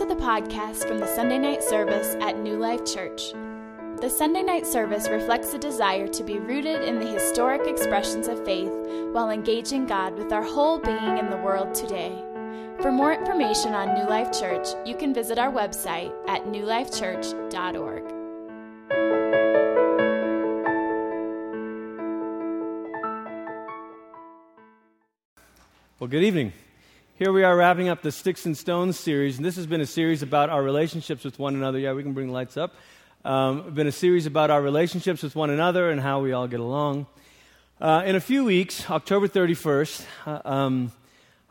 to the podcast from the Sunday night service at New Life Church. The Sunday night service reflects a desire to be rooted in the historic expressions of faith while engaging God with our whole being in the world today. For more information on New Life Church, you can visit our website at newlifechurch.org. Well, good evening. Here we are wrapping up the Sticks and Stones series, and this has been a series about our relationships with one another. Yeah, we can bring the lights up. Um, been a series about our relationships with one another and how we all get along. Uh, in a few weeks, October 31st, uh, um,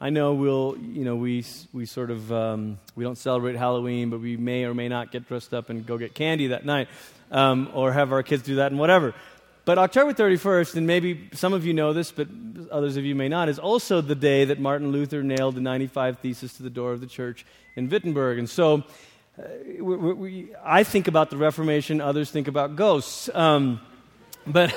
I know we'll, you know, we, we sort of, um, we don't celebrate Halloween, but we may or may not get dressed up and go get candy that night, um, or have our kids do that and whatever. But October 31st, and maybe some of you know this, but others of you may not, is also the day that Martin Luther nailed the 95 Thesis to the door of the church in Wittenberg. And so uh, we, we, I think about the Reformation, others think about ghosts. Um, but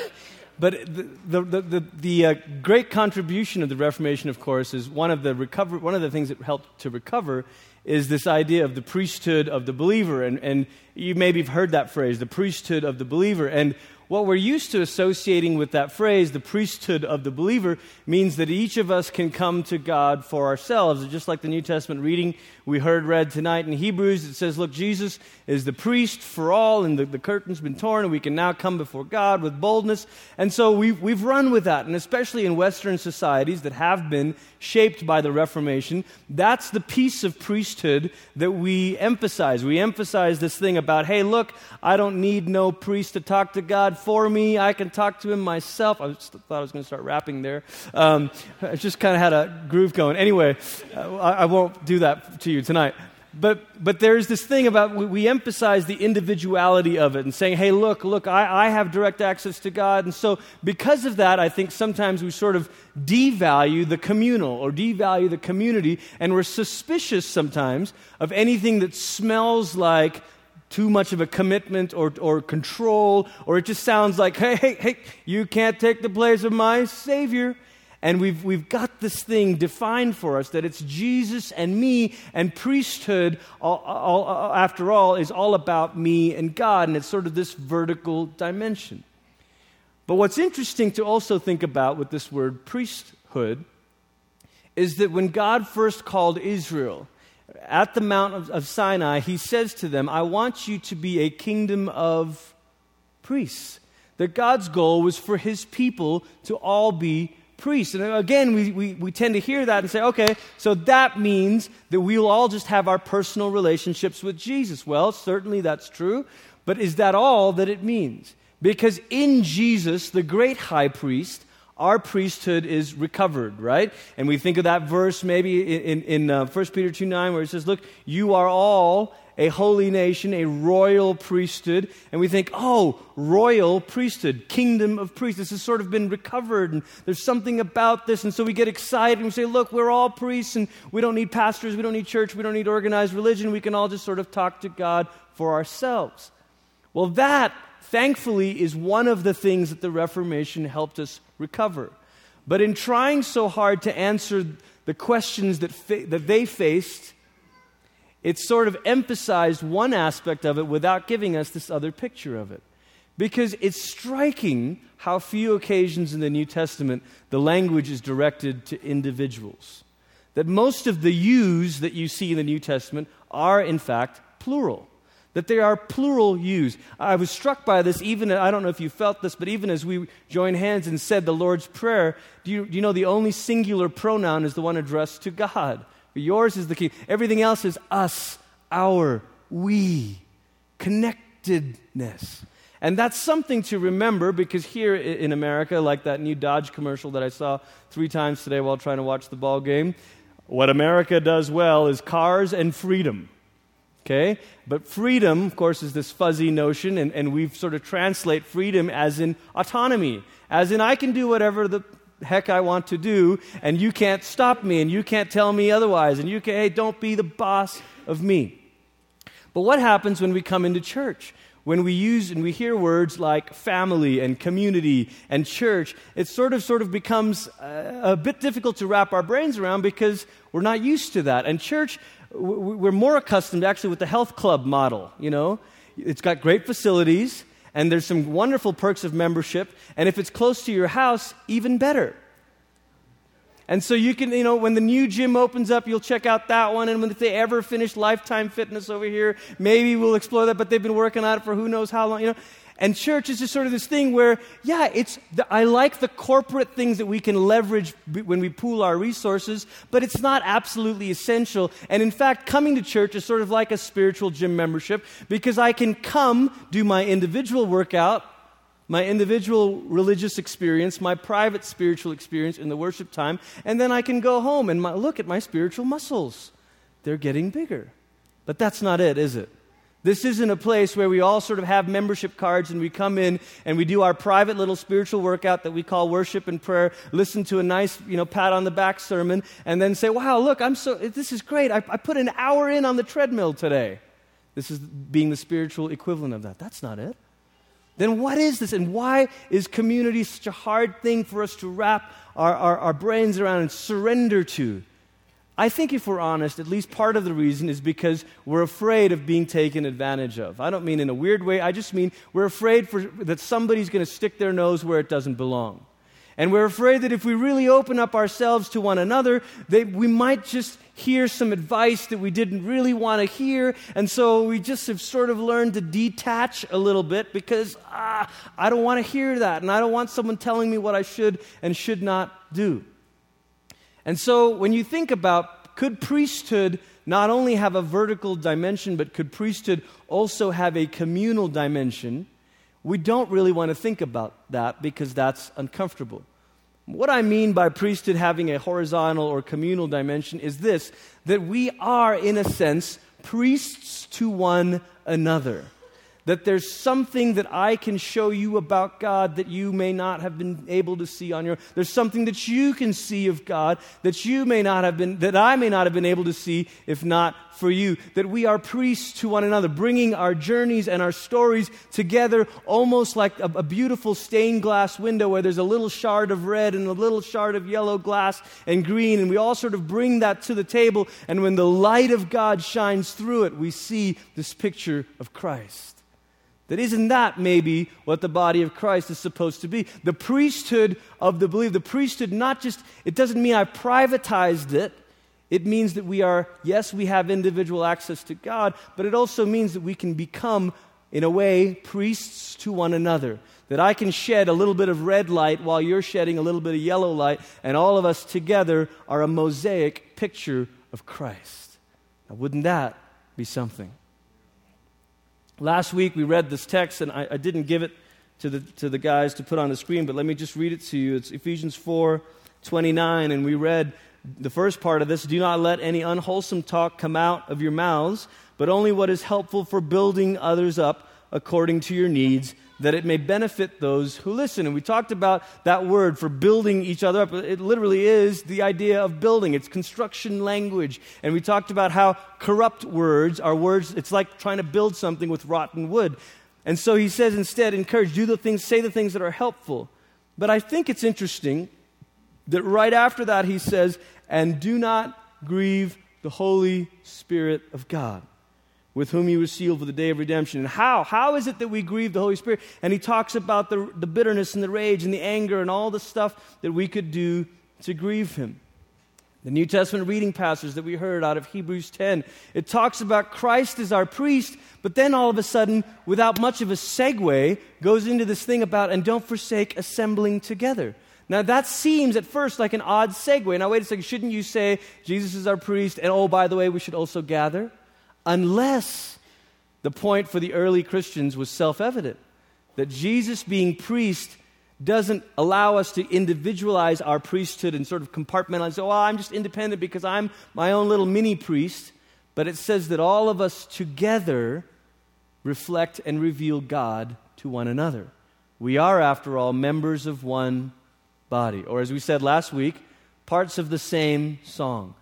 but the, the, the, the uh, great contribution of the Reformation, of course, is one of the, recover, one of the things that helped to recover is this idea of the priesthood of the believer. And, and you maybe have heard that phrase, the priesthood of the believer. And what we're used to associating with that phrase, the priesthood of the believer, means that each of us can come to God for ourselves. Just like the New Testament reading we heard read tonight in Hebrews, it says, Look, Jesus is the priest for all, and the, the curtain's been torn, and we can now come before God with boldness. And so we've, we've run with that. And especially in Western societies that have been shaped by the Reformation, that's the piece of priesthood that we emphasize. We emphasize this thing about, hey, look, I don't need no priest to talk to God for me. I can talk to him myself. I thought I was going to start rapping there. Um, I just kind of had a groove going. Anyway, uh, I, I won't do that to you tonight. But, but there's this thing about we, we, emphasize the individuality of it and saying, hey, look, look, I, I have direct access to God. And so, because of that, I think sometimes we sort of devalue the communal or devalue the community, and we're suspicious sometimes of anything that smells like too much of a commitment or, or control, or it just sounds like, hey, hey, hey, you can't take the place of my Savior. And we've, we've got this thing defined for us that it's Jesus and me, and priesthood, all, all, after all, is all about me and God, and it's sort of this vertical dimension. But what's interesting to also think about with this word priesthood is that when God first called Israel, at the Mount of, of, Sinai, he says to them, I want you to be a kingdom of priests. That God's goal was for his people to all be priests. And again, we, we, we tend to hear that and say, okay, so that means that we'll all just have our personal relationships with Jesus. Well, certainly that's true, but is that all that it means? Because in Jesus, the great high priest, our priesthood is recovered, right? And we think of that verse maybe in, in, in uh, 1 Peter 2 9 where it says, Look, you are all a holy nation, a royal priesthood. And we think, oh, royal priesthood, kingdom of priests. This has sort of been recovered, and there's something about this. And so we get excited and we say, look, we're all priests, and we don't need pastors, we don't need church, we don't need organized religion. We can all just sort of talk to God for ourselves. Well, that thankfully, is one of the things that the Reformation helped us recover. But in trying so hard to answer the questions that, fa- that they faced, it sort of emphasized one aspect of it without giving us this other picture of it. Because it's striking how few occasions in the New Testament the language is directed to individuals. That most of the yous that you see in the New Testament are, in fact, plural that they are plural yous. I was struck by this, even, I don't know if you felt this, but even as we joined hands and said the Lord's Prayer, do you, do you know the only singular pronoun is the one addressed to God? Yours is the key. Everything else is us, our, we, connectedness. And that's something to remember because here in America, like that new Dodge commercial that I saw three times today while trying to watch the ball game, what America does well is cars and freedom. Okay? But freedom, of course, is this fuzzy notion, and, and we sort of translate freedom as in autonomy, as in I can do whatever the heck I want to do, and you can't stop me, and you can't tell me otherwise, and you can, hey, don't be the boss of me. But what happens when we come into church? when we use and we hear words like family and community and church, it sort of sort of becomes uh, a bit difficult to wrap our brains around because we're not used to that. And church, we're more accustomed actually with the health club model, you know. It's got great facilities and there's some wonderful perks of membership, and if it's close to your house, even better. And so you can, you know, when the new gym opens up, you'll check out that one. And when, if they ever finish Lifetime Fitness over here, maybe we'll explore that. But they've been working on it for who knows how long, you know. And church is just sort of this thing where, yeah, it's the, I like the corporate things that we can leverage when we pool our resources, but it's not absolutely essential. And in fact, coming to church is sort of like a spiritual gym membership because I can come do my individual workout my individual religious experience, my private spiritual experience in the worship time, and then I can go home and my, look at my spiritual muscles. They're getting bigger. But that's not it, is it? This isn't a place where we all sort of have membership cards and we come in and we do our private little spiritual workout that we call worship and prayer, listen to a nice, you know, pat on the back sermon, and then say, wow, look, I'm so, this is great. I, I put an hour in on the treadmill today. This is being the spiritual equivalent of that. That's not it. Then what is this? And why is community such a hard thing for us to wrap our, our, our, brains around and surrender to? I think if we're honest, at least part of the reason is because we're afraid of being taken advantage of. I don't mean in a weird way, I just mean we're afraid for, that somebody's going to stick their nose where it doesn't belong. And we're afraid that if we really open up ourselves to one another, they, we might just hear some advice that we didn't really want to hear. And so we just have sort of learned to detach a little bit because ah, I don't want to hear that. And I don't want someone telling me what I should and should not do. And so when you think about could priesthood not only have a vertical dimension, but could priesthood also have a communal dimension? We don't really want to think about that because that's uncomfortable. What I mean by priesthood having a horizontal or communal dimension is this that we are, in a sense, priests to one another that there's something that I can show you about God that you may not have been able to see on your there's something that you can see of God that you may not have been that I may not have been able to see if not for you. That we are priests to one another bringing our journeys and our stories together almost like a, a beautiful stained glass window where there's a little shard of red and a little shard of yellow glass and green. And we all sort of bring that to the table. And when the light of God shines through it we see this picture of Christ that isn't that maybe what the body of Christ is supposed to be? The priesthood of the believer, the priesthood not just, it doesn't mean I privatized it. It means that we are, yes, we have individual access to God, but it also means that we can become, in a way, priests to one another. That I can shed a little bit of red light while you're shedding a little bit of yellow light, and all of us together are a mosaic picture of Christ. Now, wouldn't that be something? Last week we read this text, and I, I, didn't give it to the, to the guys to put on the screen, but let me just read it to you. It's Ephesians 4 29, and we read the first part of this Do not let any unwholesome talk come out of your mouths, but only what is helpful for building others up according to your needs, that it may benefit those who listen. And we talked about that word for building each other up. It literally is the idea of building, it's construction language. And we talked about how corrupt words are words, it's like trying to build something with rotten wood. And so he says instead, encourage, do the things, say the things that are helpful. But I think it's interesting that right after that he says, and do not grieve the Holy Spirit of God with whom you were sealed for the day of redemption. And how? How is it that we grieve the Holy Spirit? And he talks about the, the bitterness and the rage and the anger and all the stuff that we could do to grieve him. The New Testament reading passage that we heard out of Hebrews 10, it talks about Christ as our priest, but then all of a sudden, without much of a segue, goes into this thing about, and don't forsake assembling together. Now, that seems at first like an odd segue. Now, wait a second, shouldn't you say Jesus is our priest, and oh, by the way, we should also gather? Unless the point for the early Christians was self evident that Jesus being priest doesn't allow us to individualize our priesthood and sort of compartmentalize, oh, I'm just independent because I'm my own little mini priest. But it says that all of us together reflect and reveal God to one another. We are, after all, members of one body. Or, as we said last week, parts of the same song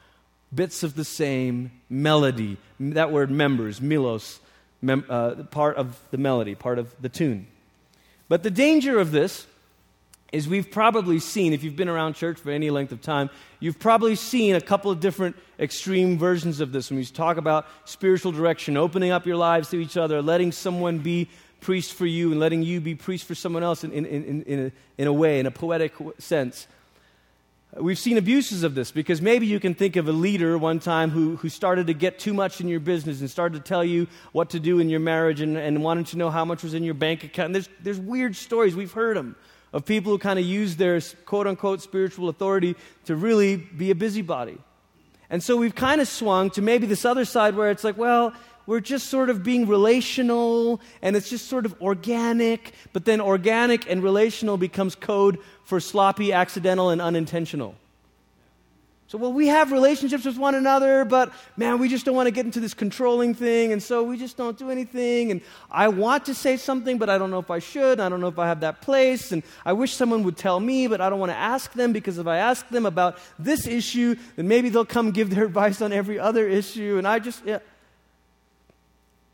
bits of the same melody. That word members, milos, mem- uh, part of the melody, part of the tune. But the danger of this is we've probably seen, if you've been around church for any length of time, you've probably seen a couple of different extreme versions of this when we talk about spiritual direction, opening up your lives to each other, letting someone be priest for you and letting you be priest for someone else in, in, in, in, a, in a way, in a poetic sense. We've seen abuses of this because maybe you can think of a leader one time who, who started to get too much in your business and started to tell you what to do in your marriage and, and wanted to know how much was in your bank account. And there's, there's weird stories, we've heard them, of people who kind of use their quote unquote spiritual authority to really be a busybody. And so we've kind of swung to maybe this other side where it's like, well, we're just sort of being relational and it's just sort of organic, but then organic and relational becomes code for sloppy, accidental, and unintentional. So, well, we have relationships with one another, but man, we just don't want to get into this controlling thing, and so we just don't do anything. And I want to say something, but I don't know if I should. I don't know if I have that place. And I wish someone would tell me, but I don't want to ask them because if I ask them about this issue, then maybe they'll come give their advice on every other issue. And I just, yeah.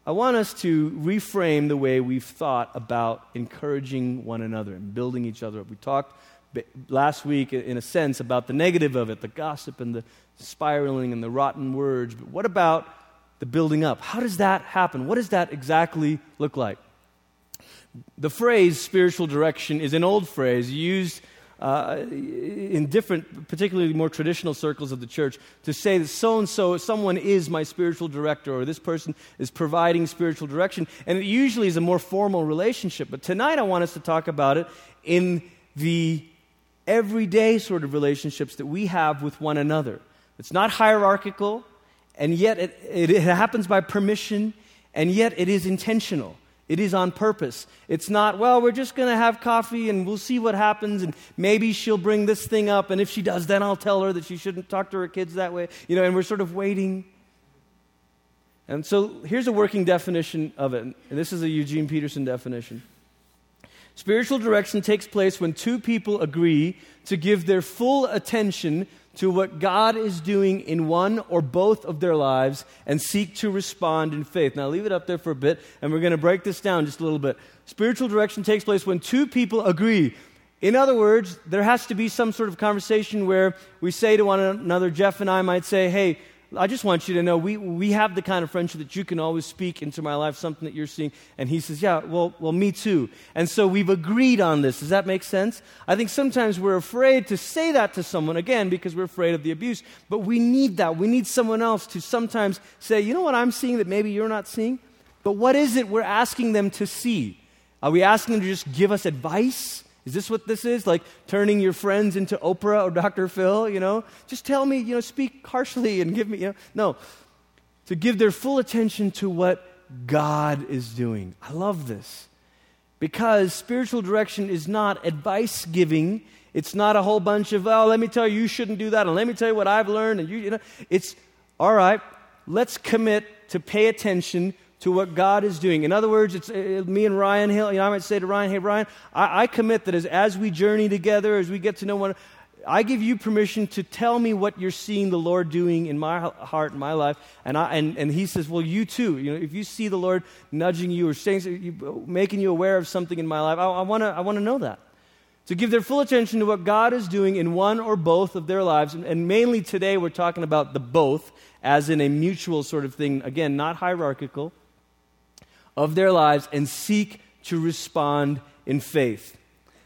I want us to reframe the way we've thought about encouraging one another and building each other up. We talked last week, in a sense, about the negative of it the gossip and the spiraling and the rotten words. But what about the building up? How does that happen? What does that exactly look like? The phrase spiritual direction is an old phrase used uh, in different, particularly more traditional circles of the church, to say that so and so, someone is my spiritual director, or this person is providing spiritual direction. And it usually is a more formal relationship. But tonight I want us to talk about it in the everyday sort of relationships that we have with one another. It's not hierarchical, and yet it, it, it happens by permission, and yet it is intentional. It is on purpose. It's not, well, we're just going to have coffee and we'll see what happens and maybe she'll bring this thing up and if she does, then I'll tell her that she shouldn't talk to her kids that way. You know, and we're sort of waiting. And so here's a working definition of it. And this is a Eugene Peterson definition. Spiritual direction takes place when two people agree to give their full attention to what God is doing in one or both of their lives and seek to respond in faith. Now, leave it up there for a bit, and we're going to break this down just a little bit. Spiritual direction takes place when two people agree. In other words, there has to be some sort of conversation where we say to one another, Jeff and I might say, hey, I just want you to know we, we have the kind of friendship that you can always speak into my life, something that you're seeing. And he says, Yeah, well, well, me too. And so we've agreed on this. Does that make sense? I think sometimes we're afraid to say that to someone, again, because we're afraid of the abuse. But we need that. We need someone else to sometimes say, You know what I'm seeing that maybe you're not seeing? But what is it we're asking them to see? Are we asking them to just give us advice? Is this what this is? Like turning your friends into Oprah or Dr. Phil, you know? Just tell me, you know, speak harshly and give me, you know. No. To give their full attention to what God is doing. I love this. Because spiritual direction is not advice giving. It's not a whole bunch of, oh, let me tell you, you shouldn't do that, and let me tell you what I've learned, and you, you know. It's, all right, let's commit to pay attention to what God is doing. In other words, it's uh, me and Ryan Hill. You know, I might say to Ryan, "Hey, Ryan, I, I commit that as, as we journey together, as we get to know one, I give you permission to tell me what you're seeing the Lord doing in my heart and my life." And I and, and he says, "Well, you too. You know, if you see the Lord nudging you or saying, making you aware of something in my life, I, I want to I want to know that." to give their full attention to what God is doing in one or both of their lives. And mainly today, we're talking about the both, as in a mutual sort of thing. Again, not hierarchical of their lives and seek to respond in faith.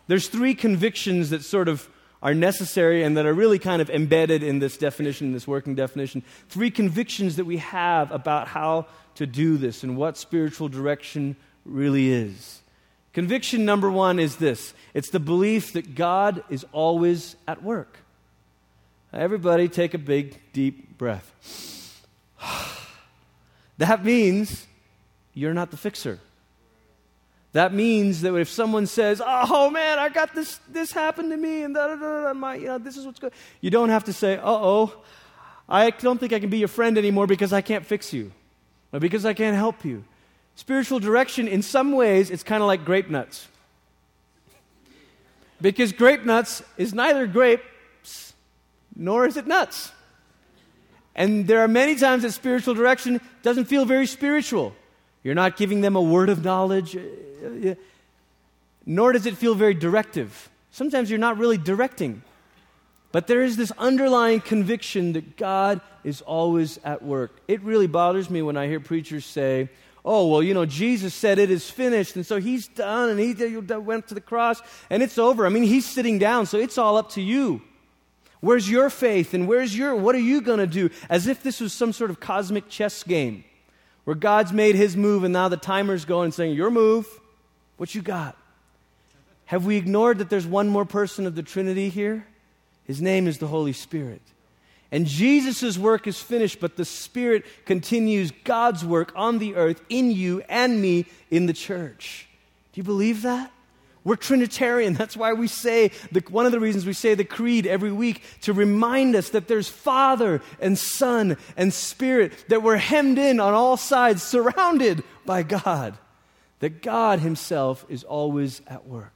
There's three convictions that sort of are necessary and that are really kind of embedded in this definition, in this working definition. Three convictions that we have about how to do this and what spiritual direction really is. Conviction number one is this it's the belief that God is always at work. Everybody take a big, deep breath. that means you're not the fixer. That means that if someone says, "Oh man, I got this this happened to me," and da da da, my, you know, this is what's good, you don't have to say, "Uh oh, I don't think I can be your friend anymore because I can't fix you, or because I can't help you." Spiritual direction, in some ways, it's kind of like grape nuts, because grape nuts is neither grapes nor is it nuts. And there are many times that spiritual direction doesn't feel very spiritual. You're not giving them a word of knowledge, nor does it feel very directive. Sometimes you're not really directing. But there is this underlying conviction that God is always at work. It really bothers me when I hear preachers say, oh, well, you know, Jesus said it is finished, and so he's done, and he went to the cross, and it's over. I mean, he's sitting down, so it's all up to you. Where's your faith, and where's your, what are you going to do? As if this was some sort of cosmic chess game where God's made his move, and now the timer's going saying, Your move, what you got? Have we ignored that there's one more person of the Trinity here? His name is the Holy Spirit. And Jesus' work is finished, but the Spirit continues God's work on the earth in you and me in the church. Do you believe that? We're Trinitarian. That's why we say, the, one of the reasons we say the creed every week to remind us that there's Father and Son and Spirit, that we're hemmed in on all sides, surrounded by God, that God Himself is always at work.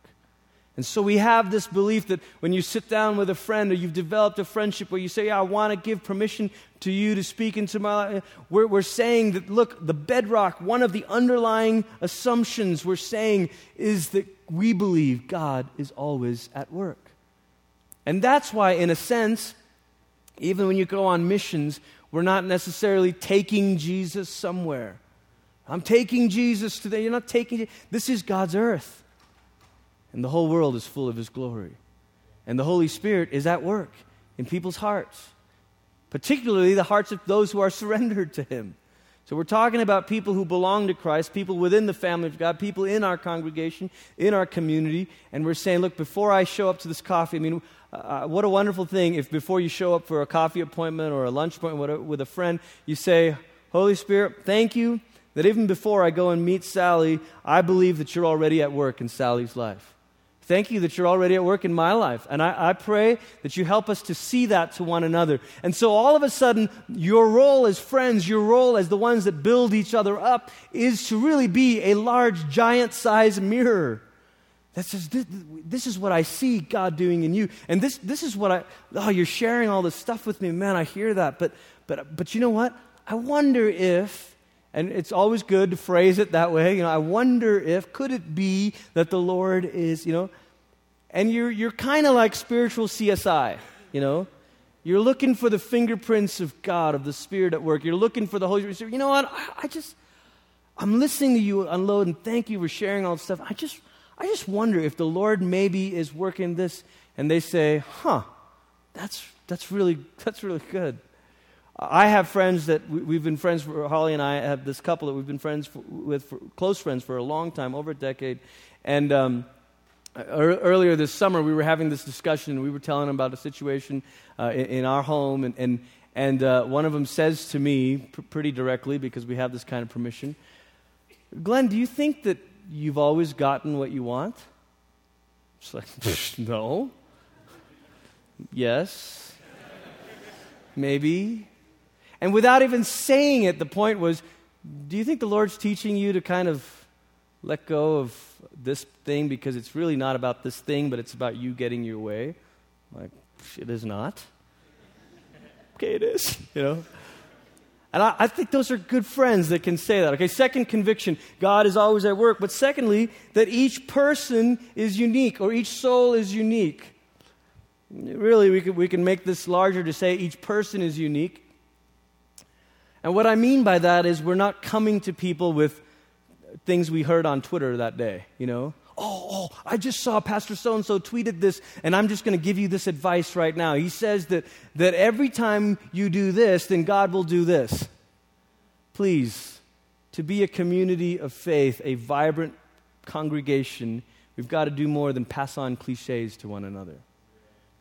And so we have this belief that when you sit down with a friend or you've developed a friendship where you say, yeah, I want to give permission to you to speak into my life, we're, we're saying that, look, the bedrock, one of the underlying assumptions we're saying is that we believe God is always at work. And that's why, in a sense, even when you go on missions, we're not necessarily taking Jesus somewhere. I'm taking Jesus today. You're not taking it. This is God's earth and the whole world is full of His glory. And the Holy Spirit is at work in people's hearts, particularly the hearts of those who are surrendered to Him. So we're talking about people who belong to Christ, people within the family of God, people in our congregation, in our community, and we're saying, look, before I show up to this coffee, I mean, uh, uh what a wonderful thing if before you show up for a coffee appointment or a lunch appointment with a friend, you say, Holy Spirit, thank you that even before I go and meet Sally, I believe that you're already at work in Sally's life. Thank you that you're already at work in my life. And I, I, pray that you help us to see that to one another. And so all of a sudden, your role as friends, your role as the ones that build each other up, is to really be a large, giant sized mirror. That says, this, this, is what I see God doing in you. And this, this is what I, oh, you're sharing all this stuff with me. Man, I hear that. But, but, but you know what? I wonder if and it's always good to phrase it that way. You know, I wonder if, could it be that the Lord is, you know, and you're, you're kind of like spiritual CSI, you know? You're looking for the fingerprints of God, of the Spirit at work. You're looking for the Holy Spirit. You know what? I, I just, I'm listening to you unload, and thank you for sharing all this stuff. I just, I just wonder if the Lord maybe is working this, and they say, huh, that's, that's, really, that's really good. I have friends that we, have been friends for, Holly and I have this couple that we've been friends for, with, for, close friends for a long time, over a decade. And um, earlier this summer, we were having this discussion, we were telling them about a situation uh, in, in, our home. And, and, and uh, one of them says to me, pr- pretty directly, because we have this kind of permission, Glenn, do you think that you've always gotten what you want? It's like, no. Yes. Maybe. And without even saying it, the point was do you think the Lord's teaching you to kind of let go of this thing because it's really not about this thing, but it's about you getting your way? Like, it is not. okay, it is, you know? And I, I, think those are good friends that can say that. Okay, second conviction God is always at work. But secondly, that each person is unique or each soul is unique. Really, we can, we can make this larger to say each person is unique. And what I mean by that is we're not coming to people with things we heard on Twitter that day, you know? Oh, oh, I just saw Pastor so and so tweeted this, and I'm just going to give you this advice right now. He says that, that every time you do this, then God will do this. Please, to be a community of faith, a vibrant congregation, we've got to do more than pass on cliches to one another.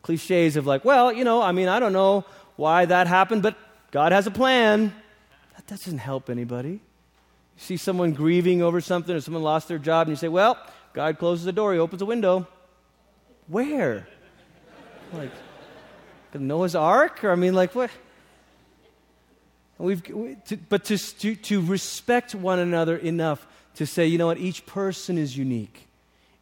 Cliches of like, well, you know, I mean, I don't know why that happened, but God has a plan. That doesn't help anybody. You see someone grieving over something or someone lost their job, and you say, Well, God closes the door, He opens a window. Where? Like, the Noah's Ark? Or, I mean, like, what? We've, we, to, but to, to, to respect one another enough to say, you know what, each person is unique,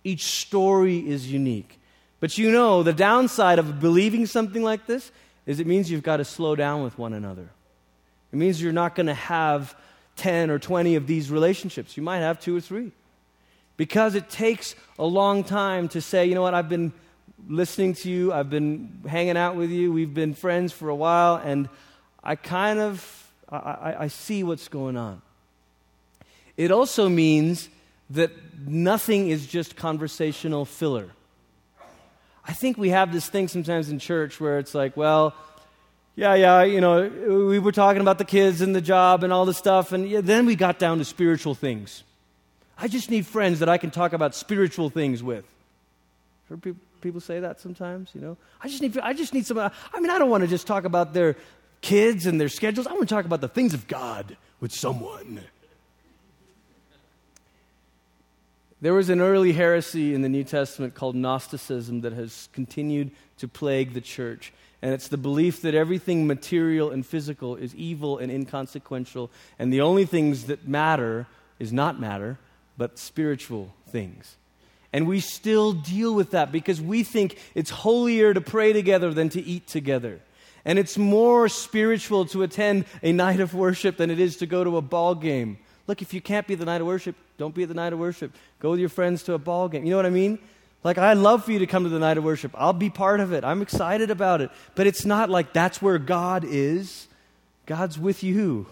each story is unique. But you know, the downside of believing something like this is it means you've got to slow down with one another. It means you're not going to have 10 or 20 of these relationships. You might have two or three. Because it takes a long time to say, you know what, I've been listening to you, I've been hanging out with you, we've been friends for a while, and I kind of I, I, I see what's going on. It also means that nothing is just conversational filler. I think we have this thing sometimes in church where it's like, well, yeah, yeah, you know, we were talking about the kids and the job and all this stuff, and yeah, then we got down to spiritual things. I just need friends that I can talk about spiritual things with. Heard people, people say that sometimes, you know? I just need, I just need some, uh, I mean, I don't want to just talk about their kids and their schedules. I want to talk about the things of God with someone. There was an early heresy in the New Testament called Gnosticism that has continued to plague the church. And it's the belief that everything material and physical is evil and inconsequential, and the only things that matter is not matter, but spiritual things. And we still deal with that because we think it's holier to pray together than to eat together. And it's more spiritual to attend a night of worship than it is to go to a ball game. Look, if you can't be at the night of worship, don't be at the night of worship. Go with your friends to a ball game. You know what I mean? Like, I'd love for you to come to the night of worship. I'll be part of it. I'm excited about it. But it's not like that's where God is. God's with you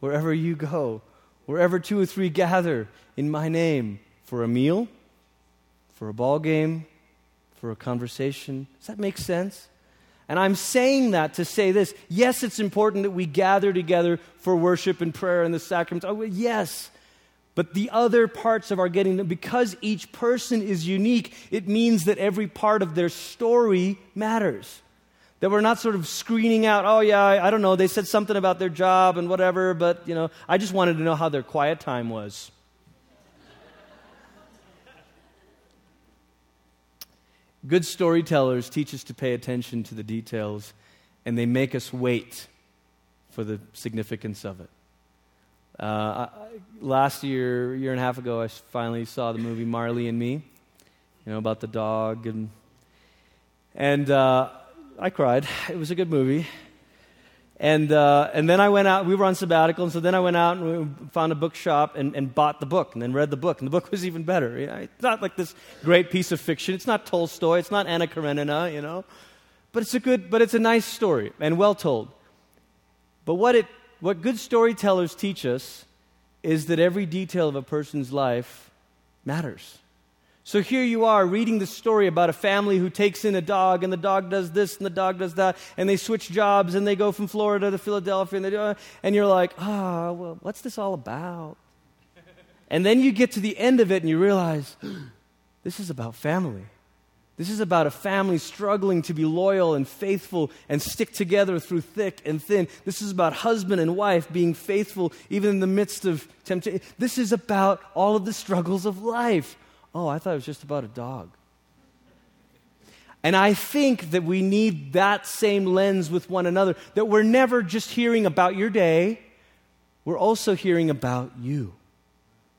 wherever you go, wherever two or three gather in my name for a meal, for a ball game, for a conversation. Does that make sense? And I'm saying that to say this. Yes, it's important that we gather together for worship and prayer and the sacraments. Oh, yes. But the other parts of our getting, because each person is unique, it means that every part of their story matters. That we're not sort of screening out, oh, yeah, I, I don't know, they said something about their job and whatever, but, you know, I just wanted to know how their quiet time was. Good storytellers teach us to pay attention to the details, and they make us wait for the significance of it. Uh, last year, year and a half ago, I finally saw the movie Marley and Me, you know, about the dog. And, and uh, I cried. It was a good movie. And, uh, and then I went out, we were on sabbatical, and so then I went out and we found a bookshop and, and bought the book and then read the book. And the book was even better. You know, it's not like this great piece of fiction. It's not Tolstoy. It's not Anna Karenina, you know. But it's a good, but it's a nice story and well told. But what it what good storytellers teach us is that every detail of a person's life matters. So here you are reading the story about a family who takes in a dog, and the dog does this and the dog does that, and they switch jobs and they go from Florida to Philadelphia, and, they do, and you're like, ah, oh, well, what's this all about? and then you get to the end of it and you realize this is about family. This is about a family struggling to be loyal and faithful and stick together through thick and thin. This is about husband and wife being faithful even in the midst of temptation. This is about all of the struggles of life. Oh, I thought it was just about a dog. And I think that we need that same lens with one another, that we're never just hearing about your day, we're also hearing about you.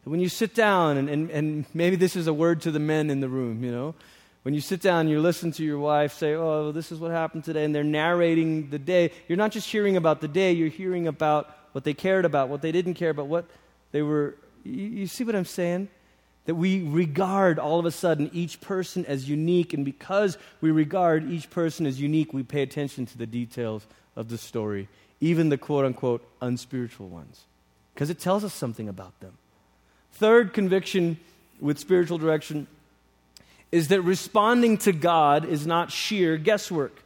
When you sit down, and, and, and maybe this is a word to the men in the room, you know when you sit down and you listen to your wife say, Oh, this is what happened today, and they're narrating the day, you're not just hearing about the day, you're hearing about what they cared about, what they didn't care about, what they were. You, you see what I'm saying? That we regard all of a sudden each person as unique, and because we regard each person as unique, we pay attention to the details of the story, even the quote unquote unspiritual ones, because it tells us something about them. Third conviction with spiritual direction is that responding to God is not sheer guesswork.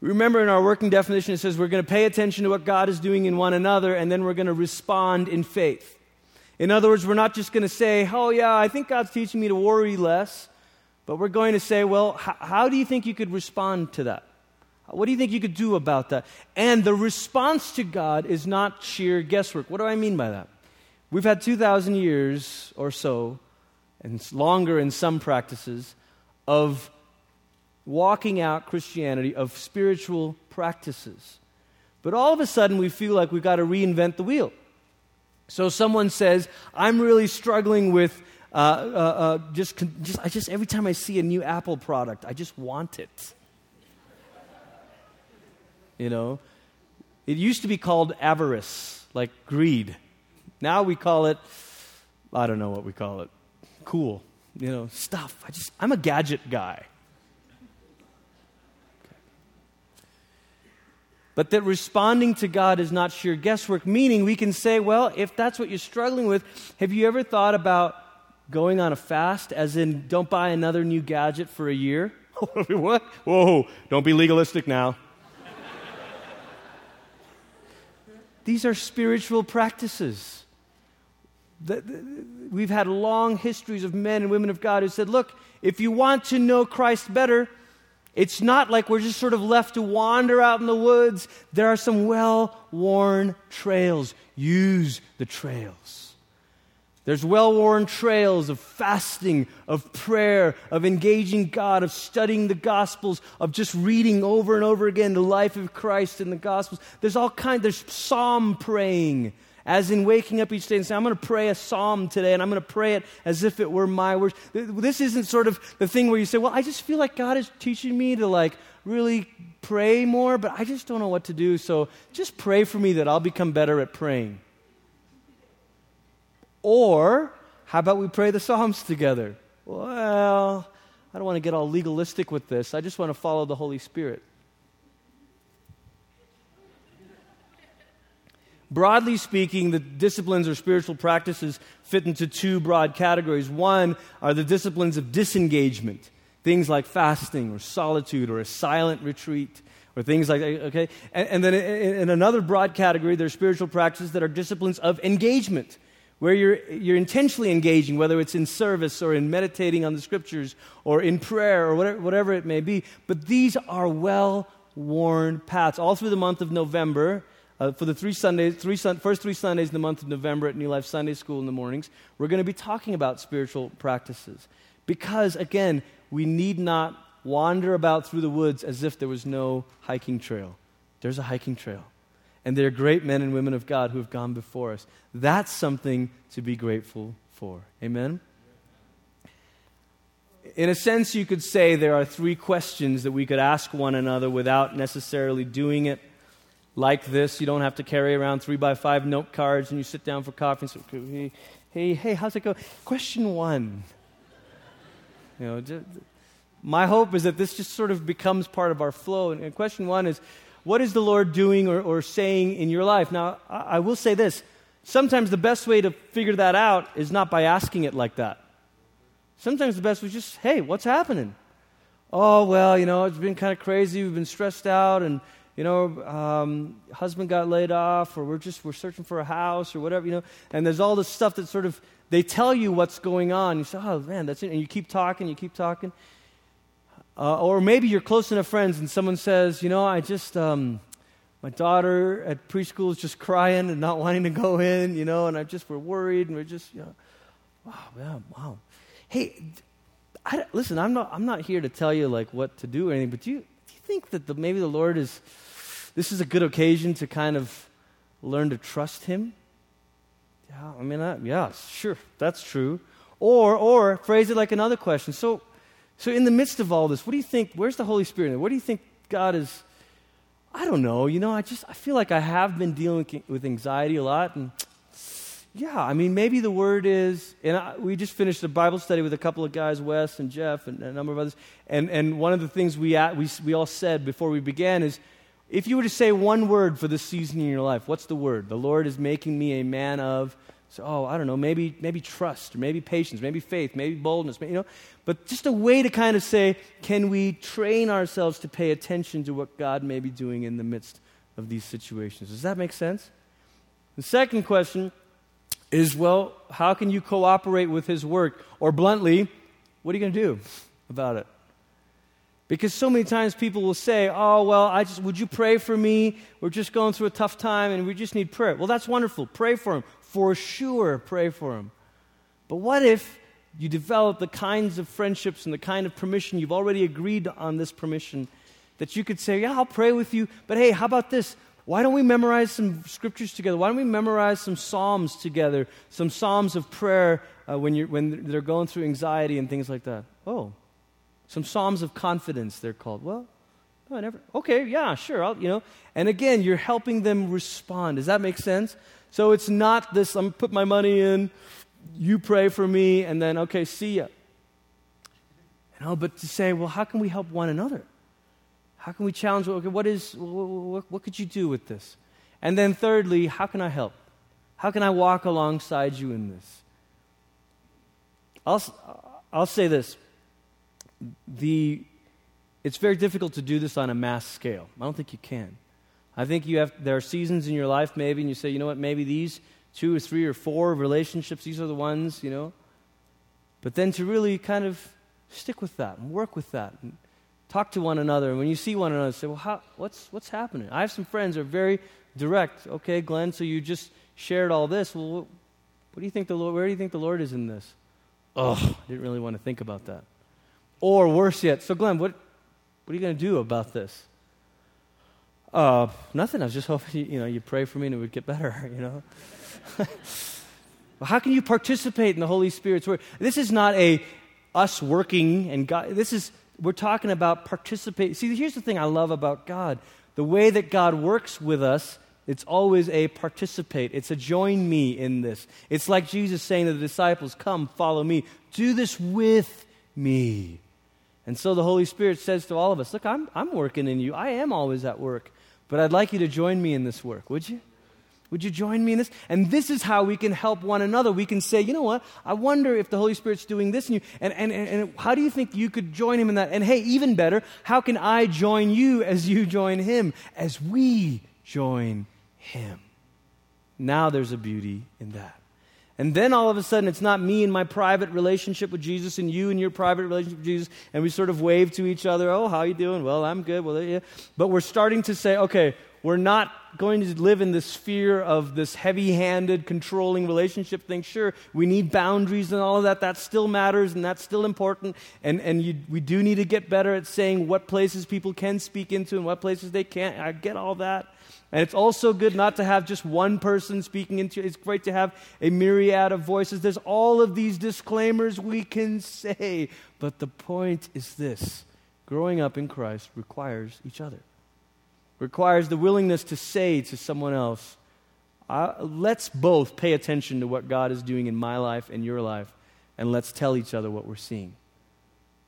Remember, in our working definition, it says we're going to pay attention to what God is doing in one another, and then we're going to respond in faith. In other words, we're not just going to say, Oh, yeah, I think God's teaching me to worry less, but we're going to say, Well, h- how do you think you could respond to that? What do you think you could do about that? And the response to God is not sheer guesswork. What do I mean by that? We've had 2,000 years or so and longer in some practices, of walking out Christianity, of spiritual practices. But all of a sudden, we feel like we've got to reinvent the wheel. So someone says, I'm really struggling with uh, uh, uh, just, just, I just, every time I see a new Apple product, I just want it. You know? It used to be called avarice, like greed. Now we call it, I don't know what we call it, cool, you know, stuff. I just, I'm a gadget guy. But that responding to God is not sheer guesswork, meaning we can say, well, if that's what you're struggling with, have you ever thought about going on a fast, as in don't buy another new gadget for a year? what? Whoa, don't be legalistic now. These are spiritual practices. We've had long histories of men and women of God who said, look, if you want to know Christ better, it's not like we're just sort of left to wander out in the woods. There are some well worn trails. Use the trails. There's well worn trails of fasting, of prayer, of engaging God, of studying the Gospels, of just reading over and over again the life of Christ in the Gospels. There's all kinds, there's psalm praying as in waking up each day and saying, I'm going to pray a psalm today and I'm going to pray it as if it were my words. This isn't sort of the thing where you say, Well, I just feel like God is teaching me to like really pray more, but I just don't know what to do. So just pray for me that I'll become better at praying. Or, how about we pray the Psalms together? Well, I don't want to get all legalistic with this. I just want to follow the Holy Spirit. Broadly speaking, the disciplines or spiritual practices fit into two broad categories. One are the disciplines of disengagement, things like fasting or solitude or a silent retreat or things like that, okay? And, and then in another broad category, there are spiritual practices that are disciplines of engagement, where you're, you're intentionally engaging, whether it's in service or in meditating on the scriptures or in prayer or whatever, whatever it may be. But these are well worn paths. All through the month of November, uh, for the three Sundays, three sun, first three Sundays in the month of November at New Life Sunday School in the mornings, we're going to be talking about spiritual practices. Because, again, we need not wander about through the woods as if there was no hiking trail. There's a hiking trail. And there are great men and women of God who have gone before us. That's something to be grateful for. Amen? In a sense, you could say there are three questions that we could ask one another without necessarily doing it like this. You don't have to carry around three by five note cards and you sit down for coffee and say, hey, hey, how's it go? Question one. You know, my hope is that this just sort of becomes part of our flow. And, and question one is, what is the Lord doing or, or saying in your life? Now, I, I will say this. Sometimes the best way to figure that out is not by asking it like that. Sometimes the best was just, hey, what's happening? Oh, well, you know, it's been kind of crazy. We've been stressed out and you know, um, husband got laid off, or we're just we're searching for a house, or whatever, you know. And there's all this stuff that sort of they tell you what's going on. You say, oh man, that's it, and you keep talking, you keep talking. Uh, or maybe you're close enough friends, and someone says, you know, I just um, my daughter at preschool is just crying and not wanting to go in, you know, and I just we're worried, and we're just, you know, wow, yeah, wow. Hey, I, listen, I'm not I'm not here to tell you like what to do or anything, but you think that the, maybe the Lord is this is a good occasion to kind of learn to trust Him. Yeah, I mean, uh, yeah, sure, that's true. Or, or phrase it like another question. So, so in the midst of all this, what do you think? Where's the Holy Spirit? What do you think God is? I don't know. You know, I just I feel like I have been dealing with anxiety a lot, and yeah, I mean, maybe the word is. And I, we just finished a Bible study with a couple of guys, Wes and Jeff, and a number of others. And and one of the things we we we all said before we began is if you were to say one word for this season in your life, what's the word? The Lord is making me a man of, so, oh, I don't know, maybe, maybe trust, or maybe patience, maybe faith, maybe boldness, you know. But just a way to kind of say, can we train ourselves to pay attention to what God may be doing in the midst of these situations? Does that make sense? The second question is, well, how can you cooperate with His work? Or bluntly, what are you going to do about it? Because so many times people will say, Oh, well, I just, would you pray for me? We're just going through a tough time and we just need prayer. Well, that's wonderful. Pray for him. For sure, pray for him. But what if you develop the kinds of friendships and the kind of permission you've already agreed on this permission that you could say, Yeah, I'll pray with you. But hey, how about this? Why don't we memorize some scriptures together? Why don't we memorize some psalms together? Some psalms of prayer uh, when, you're, when they're going through anxiety and things like that. Oh, some Psalms of confidence, they're called. Well, No, I never. Okay, yeah, sure. I'll, you know. And again, you're helping them respond. Does that make sense? So it's not this, I'm put my money in, you pray for me, and then, okay, see ya. You know, but to say, well, how can we help one another? How can we challenge? Okay, what is, what, what could you do with this? And then thirdly, how can I help? How can I walk alongside you in this? I'll, I'll say this. The, it's very difficult to do this on a mass scale. I don't think you can. I think you have, there are seasons in your life maybe, and you say, you know what, maybe these two or three or four relationships, these are the ones, you know. But then to really kind of stick with that and work with that and talk to one another. And when you see one another, say, well, how, what's, what's happening? I have some friends who are very direct. Okay, Glenn, so you just shared all this. Well, what, do you think the Lord, where do you think the Lord is in this? Oh, I didn't really want to think about that. Or worse yet, so Glenn, what, what are you going to do about this? Uh, nothing. I was just hoping you, you know you pray for me and it would get better. You know. How can you participate in the Holy Spirit's work? This is not a us working and God. This is we're talking about participate. See, here's the thing I love about God: the way that God works with us. It's always a participate. It's a join me in this. It's like Jesus saying to the disciples, Come, follow me. Do this with me. And so the Holy Spirit says to all of us, Look, I'm, I'm working in you. I am always at work. But I'd like you to join me in this work, would you? Would you join me in this? And this is how we can help one another. We can say, you know what? I wonder if the Holy Spirit's doing this in you. And, and, and how do you think you could join him in that? And hey, even better, how can I join you as you join him, as we join him? Now there's a beauty in that. And then all of a sudden, it's not me and my private relationship with Jesus and you and your private relationship with Jesus, and we sort of wave to each other, oh, how you doing? Well, I'm good. Well, yeah. But we're starting to say, okay, we're not going to live in the sphere of this heavy handed, controlling relationship thing. Sure, we need boundaries and all of that. That still matters and that's still important. And, and you, we do need to get better at saying what places people can speak into and what places they can't. I get all that. And it's also good not to have just one person speaking into it. It's great to have a myriad of voices. There's all of these disclaimers we can say. But the point is this growing up in Christ requires each other, requires the willingness to say to someone else, let's both pay attention to what God is doing in my life and your life, and let's tell each other what we're seeing.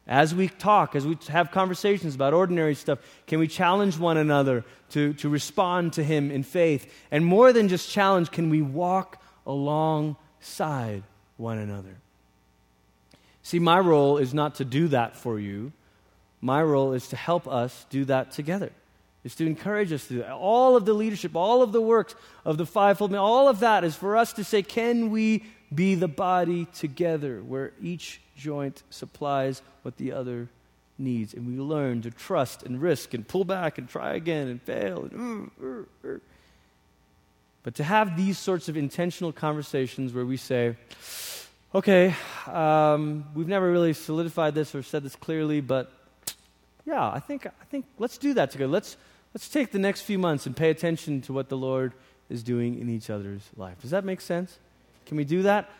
As we talk, as we have conversations about ordinary stuff, can we challenge one another to, to respond to Him in faith? And more than just challenge, can we walk alongside one another? See, my role is not to do that for you. My role is to help us do that together. Is to encourage us that. All of the leadership, all of the works of the fivefold, all of that is for us to say, can we be the body together where each joint supplies what the other needs. And we learn to trust and risk and pull back and try again and fail. And, uh, uh, uh. But to have these sorts of intentional conversations where we say, okay, um, we've never really solidified this or said this clearly, but yeah, I think, I think let's do that together. Let's, let's take the next few months and pay attention to what the Lord is doing in each other's life. Does that make sense? Can we do that?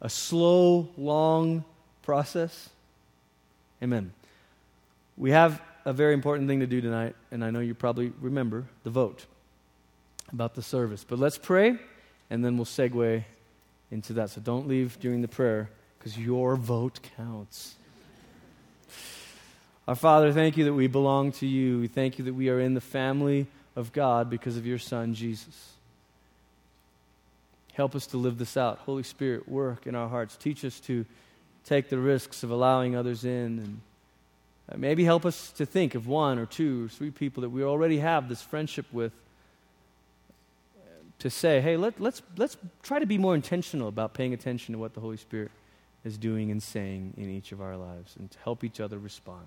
A slow, long process? Amen. We have a very important thing to do tonight, and I know you probably remember the vote about the service. But let's pray, and then we'll segue into that. So don't leave during the prayer, because your vote counts. Our Father, thank you that we belong to you. We thank you that we are in the family of God because of your Son, Jesus. Help us to live this out. Holy Spirit, work in our hearts. Teach us to take the risks of allowing others in and uh, maybe help us to think of one or two or three people that we already have this friendship with to say, hey, let, let's, let's try to be more intentional about paying attention to what the Holy Spirit is doing and saying in each of our lives and to help each other respond.